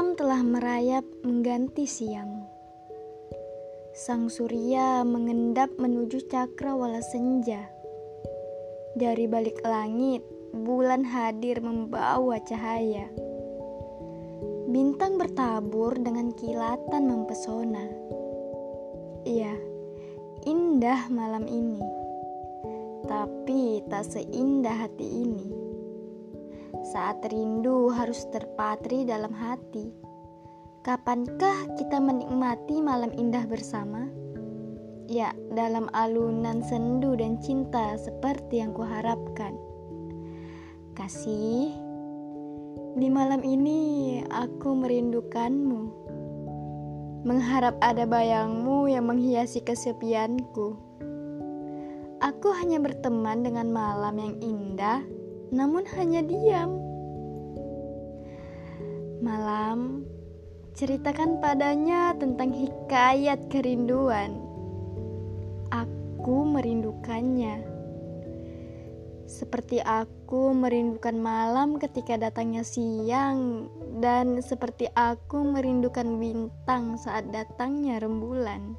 telah merayap mengganti siang. Sang surya mengendap menuju cakrawala senja. Dari balik langit, bulan hadir membawa cahaya. Bintang bertabur dengan kilatan mempesona. Iya, indah malam ini. Tapi tak seindah hati ini. Saat rindu harus terpatri dalam hati. Kapankah kita menikmati malam indah bersama? Ya, dalam alunan sendu dan cinta seperti yang kuharapkan. Kasih, di malam ini aku merindukanmu. Mengharap ada bayangmu yang menghiasi kesepianku. Aku hanya berteman dengan malam yang indah namun hanya diam. Malam, ceritakan padanya tentang hikayat kerinduan. Aku merindukannya. Seperti aku merindukan malam ketika datangnya siang, dan seperti aku merindukan bintang saat datangnya rembulan.